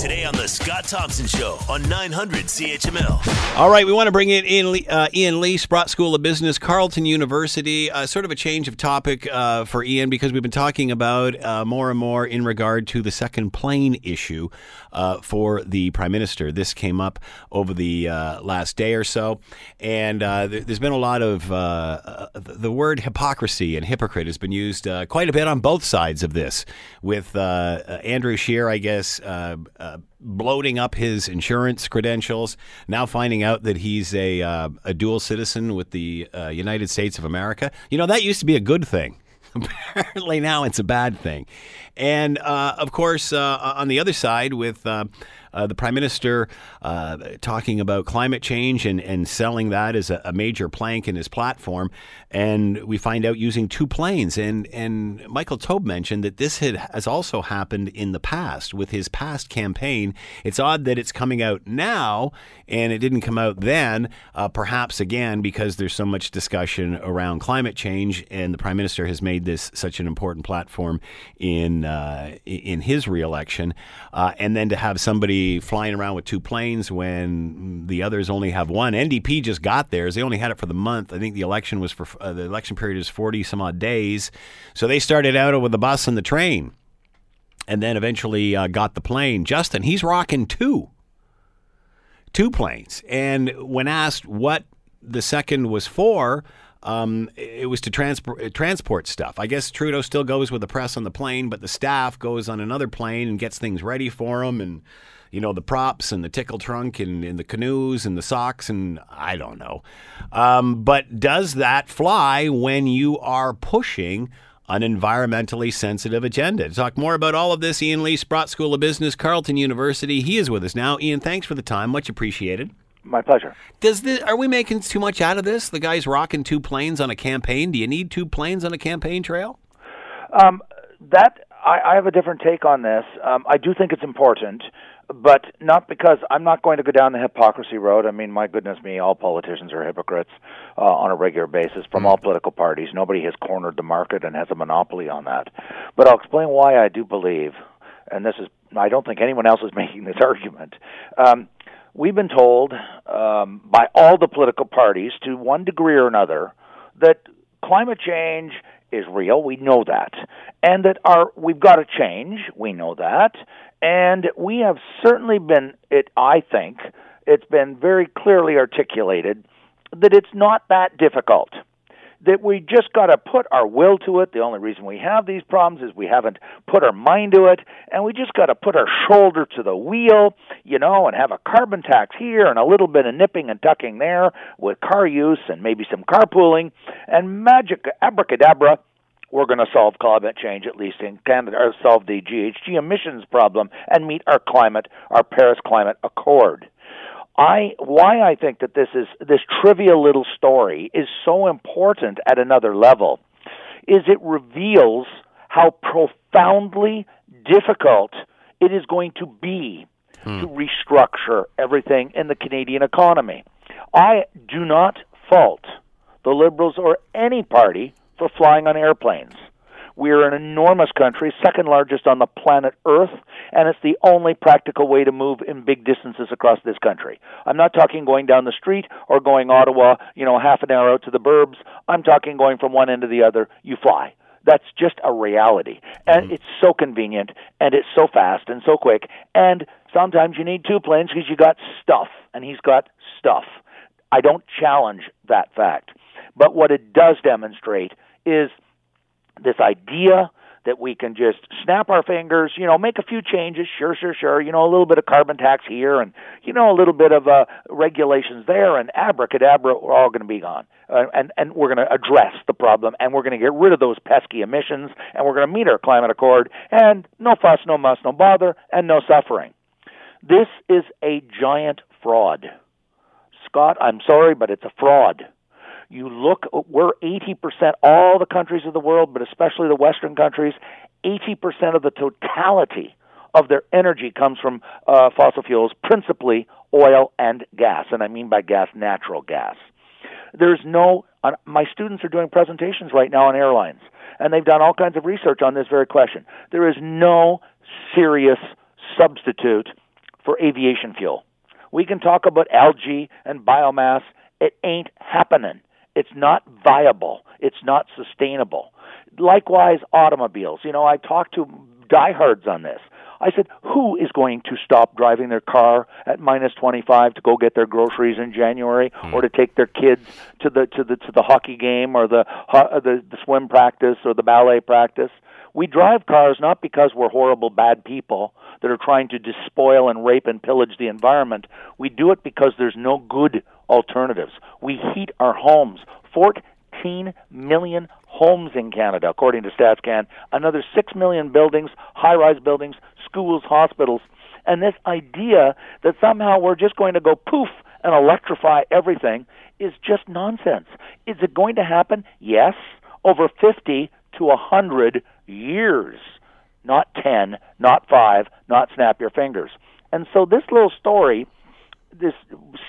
Today on the Scott Thompson Show on 900 CHML. All right, we want to bring in Ian, Lee, uh, Ian Lee, Sprott School of Business, Carleton University. Uh, sort of a change of topic uh, for Ian because we've been talking about uh, more and more in regard to the second plane issue uh, for the Prime Minister. This came up over the uh, last day or so, and th- there's been a lot of the word hypocrisy and hypocrite has been used quite a bit on both sides of this, with Andrew Scheer, I guess bloating up his insurance credentials, now finding out that he's a, uh, a dual citizen with the uh, United States of America. You know, that used to be a good thing. Apparently now it's a bad thing. And uh, of course, uh, on the other side, with uh, the prime minister uh, talking about climate change and, and selling that as a, a, major plank in his platform. And we find out using two planes. And, and Michael Taube mentioned that this had, has also happened in the past with his past campaign. It's odd that it's coming out now and it didn't come out then, uh, perhaps again because there's so much discussion around climate change and the prime minister has made this such an important platform in, uh, in his reelection. Uh, and then to have somebody flying around with two planes when the others only have one. NDP just got theirs. They only had it for the month. I think the election was for uh, the election period is 40 some odd days. So they started out with the bus and the train and then eventually uh, got the plane. Justin, he's rocking two. Two planes. And when asked what the second was for, um, it was to transport transport stuff. I guess Trudeau still goes with the press on the plane, but the staff goes on another plane and gets things ready for him and you know, the props and the tickle trunk and, and the canoes and the socks and I don't know. Um, but does that fly when you are pushing an environmentally sensitive agenda? To talk more about all of this, Ian Lee, Sprott School of Business, Carleton University. He is with us now. Ian, thanks for the time. Much appreciated. My pleasure. Does this, are we making too much out of this? The guy's rocking two planes on a campaign. Do you need two planes on a campaign trail? Um, that I, I have a different take on this. Um, I do think it's important but not because I'm not going to go down the hypocrisy road. I mean, my goodness me, all politicians are hypocrites uh, on a regular basis from mm. all political parties. Nobody has cornered the market and has a monopoly on that. But I'll explain why I do believe, and this is, I don't think anyone else is making this argument. Um, we've been told um, by all the political parties, to one degree or another, that climate change is real. We know that, and that our we've got to change. We know that, and we have certainly been, it, I think, it's been very clearly articulated that it's not that difficult. That we just got to put our will to it. The only reason we have these problems is we haven't put our mind to it, and we just got to put our shoulder to the wheel, you know, and have a carbon tax here and a little bit of nipping and tucking there with car use and maybe some carpooling, and magic abracadabra we're going to solve climate change, at least in Canada, or solve the GHG emissions problem and meet our climate, our Paris Climate Accord. I why I think that this is this trivial little story is so important at another level is it reveals how profoundly difficult it is going to be hmm. to restructure everything in the Canadian economy. I do not fault the Liberals or any party for flying on airplanes. We are an enormous country, second largest on the planet Earth, and it's the only practical way to move in big distances across this country. I'm not talking going down the street or going Ottawa, you know, half an hour out to the burbs. I'm talking going from one end to the other. You fly. That's just a reality. And mm-hmm. it's so convenient, and it's so fast and so quick. And sometimes you need two planes because you got stuff, and he's got stuff. I don't challenge that fact. But what it does demonstrate is this idea that we can just snap our fingers, you know, make a few changes, sure, sure, sure, you know, a little bit of carbon tax here and, you know, a little bit of uh, regulations there, and abracadabra, we're all going to be gone. Uh, and, and we're going to address the problem, and we're going to get rid of those pesky emissions, and we're going to meet our climate accord, and no fuss, no muss, no bother, and no suffering. This is a giant fraud. Scott, I'm sorry, but it's a fraud. You look, we're 80%, all the countries of the world, but especially the Western countries, 80% of the totality of their energy comes from uh, fossil fuels, principally oil and gas. And I mean by gas, natural gas. There's no, uh, my students are doing presentations right now on airlines, and they've done all kinds of research on this very question. There is no serious substitute for aviation fuel. We can talk about algae and biomass. It ain't happening. It's not viable. It's not sustainable. Likewise, automobiles. You know, I talked to diehards on this. I said, who is going to stop driving their car at minus 25 to go get their groceries in January, mm. or to take their kids to the to the to the hockey game, or the the, the swim practice, or the ballet practice? We drive cars not because we're horrible, bad people that are trying to despoil and rape and pillage the environment. We do it because there's no good alternatives. We heat our homes. 14 million homes in Canada, according to StatsCan. Another 6 million buildings, high rise buildings, schools, hospitals. And this idea that somehow we're just going to go poof and electrify everything is just nonsense. Is it going to happen? Yes, over 50 to 100 years, not 10, not 5, not snap your fingers. And so this little story, this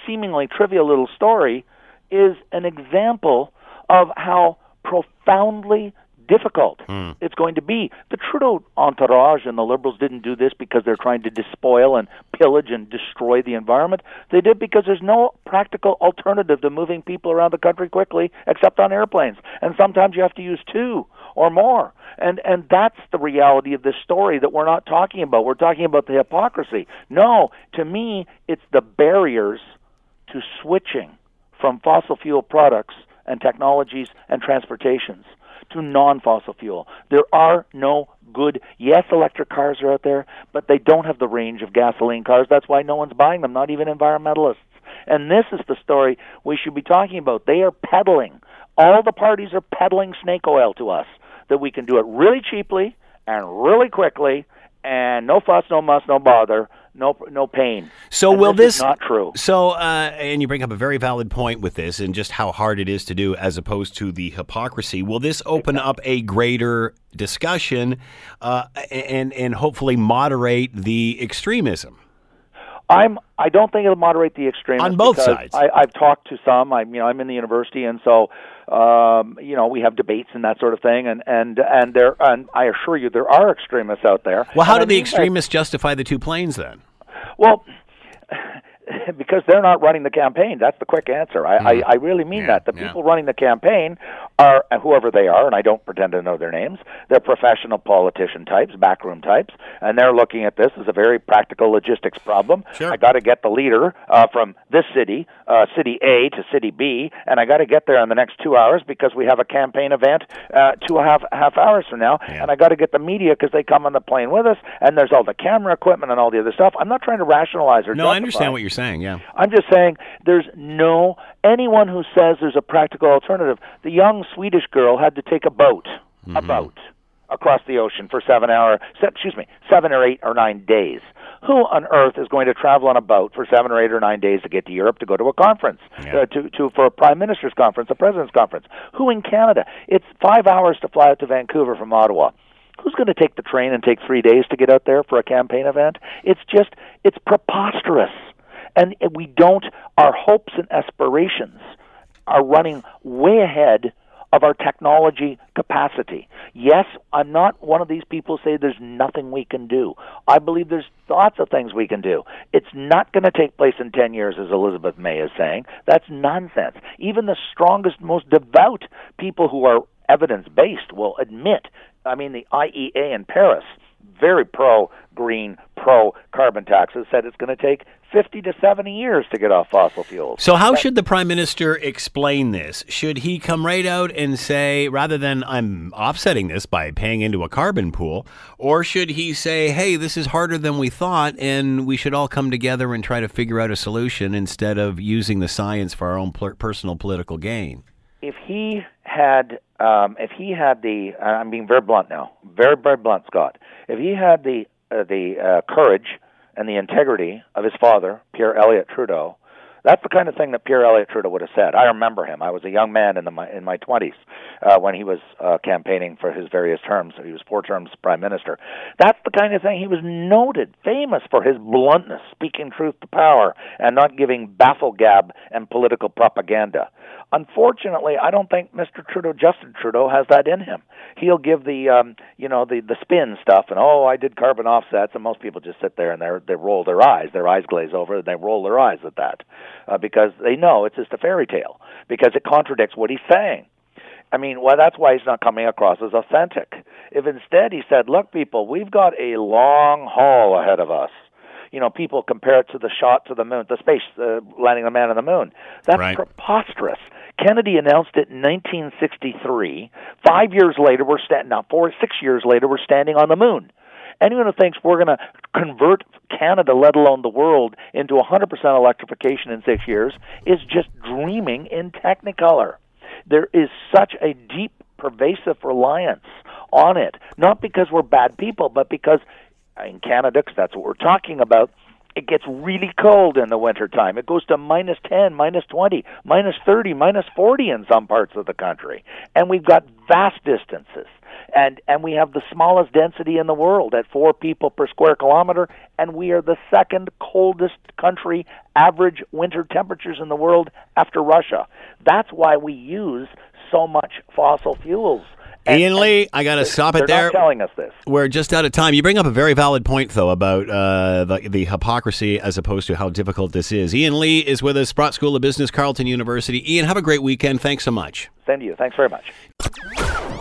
seemingly trivial little story, is an example of how profoundly difficult mm. it's going to be. The Trudeau entourage and the Liberals didn't do this because they're trying to despoil and pillage and destroy the environment. They did because there's no practical alternative to moving people around the country quickly except on airplanes. And sometimes you have to use two or more. And and that's the reality of this story that we're not talking about. We're talking about the hypocrisy. No, to me it's the barriers to switching from fossil fuel products and technologies and transportations to non-fossil fuel. There are no good. Yes, electric cars are out there, but they don't have the range of gasoline cars. That's why no one's buying them, not even environmentalists. And this is the story we should be talking about. They are peddling. All the parties are peddling snake oil to us that we can do it really cheaply and really quickly and no fuss, no muss, no bother, no no pain. So and will this, this not true? So uh, and you bring up a very valid point with this and just how hard it is to do as opposed to the hypocrisy. Will this open up a greater discussion uh, and and hopefully moderate the extremism? I'm. I don't think it'll moderate the extremism on both sides. I, I've talked to some. I'm. You know, I'm in the university, and so um, you know, we have debates and that sort of thing, and and and there, and I assure you, there are extremists out there. Well, how and do the extremists justify the two planes then? Well. because they're not running the campaign. That's the quick answer. I, mm. I, I really mean yeah, that. The yeah. people running the campaign are whoever they are, and I don't pretend to know their names. They're professional politician types, backroom types, and they're looking at this as a very practical logistics problem. Sure. I got to get the leader uh, from this city, uh, city A to city B, and I got to get there in the next two hours because we have a campaign event uh, two and a half half hours from now, yeah. and I got to get the media because they come on the plane with us, and there's all the camera equipment and all the other stuff. I'm not trying to rationalize or no, justify. I understand what you're saying. Yeah, I'm just saying there's no anyone who says there's a practical alternative. The young Swedish girl had to take a boat, mm-hmm. a boat across the ocean for seven hour, excuse me, seven or eight or nine days. Who on earth is going to travel on a boat for seven or eight or nine days to get to Europe to go to a conference, yeah. uh, to to for a prime minister's conference, a president's conference? Who in Canada? It's five hours to fly out to Vancouver from Ottawa who's going to take the train and take three days to get out there for a campaign event? It's just, it's preposterous and we don't our hopes and aspirations are running way ahead of our technology capacity. Yes, I'm not one of these people who say there's nothing we can do. I believe there's lots of things we can do. It's not going to take place in 10 years, as Elizabeth May is saying. That's nonsense. Even the strongest, most devout people who are evidence based will admit. I mean, the IEA in Paris, very pro green, pro carbon taxes, said it's going to take 50 to 70 years to get off fossil fuels. So, how should the prime minister explain this? Should he come right out and say, rather than I'm offsetting this by paying into a carbon pool, or should he say, hey, this is harder than we thought, and we should all come together and try to figure out a solution instead of using the science for our own personal political gain? If he had, um, if he had the, I'm being very blunt now, very very blunt, Scott. If he had the the uh, courage and the integrity of his father, Pierre Elliott Trudeau, That's the kind of thing that Pierre Elliott Trudeau would have said. I remember him. I was a young man in the in my 20s uh, when he was uh, campaigning for his various terms. He was four terms prime minister. That's the kind of thing he was noted, famous for his bluntness, speaking truth to power, and not giving bafflegab and political propaganda. Unfortunately, I don't think Mr. Trudeau, Justin Trudeau, has that in him. He'll give the, um, you know, the the spin stuff, and oh, I did carbon offsets, and most people just sit there and they they roll their eyes, their eyes glaze over, and they roll their eyes at that uh, because they know it's just a fairy tale because it contradicts what he's saying. I mean, well, that's why he's not coming across as authentic. If instead he said, "Look, people, we've got a long haul ahead of us." you know, people compare it to the shot to the moon, the space uh, landing the man on the moon. That's right. preposterous. Kennedy announced it in 1963. Five years later, we're standing now. Four, six years later, we're standing on the moon. Anyone who thinks we're going to convert Canada, let alone the world, into 100% electrification in six years is just dreaming in Technicolor. There is such a deep, pervasive reliance on it, not because we're bad people, but because in Canada, because that's what we're talking about, it gets really cold in the wintertime. It goes to minus 10, minus 20, minus 30, minus 40 in some parts of the country. And we've got vast distances. And and we have the smallest density in the world at 4 people per square kilometer and we are the second coldest country average winter temperatures in the world after Russia. That's why we use so much fossil fuels and, Ian Lee, I got to stop it there. They're telling us this. We're just out of time. You bring up a very valid point, though, about uh, the, the hypocrisy as opposed to how difficult this is. Ian Lee is with us, Sprott School of Business, Carleton University. Ian, have a great weekend. Thanks so much. Same to you. Thanks very much.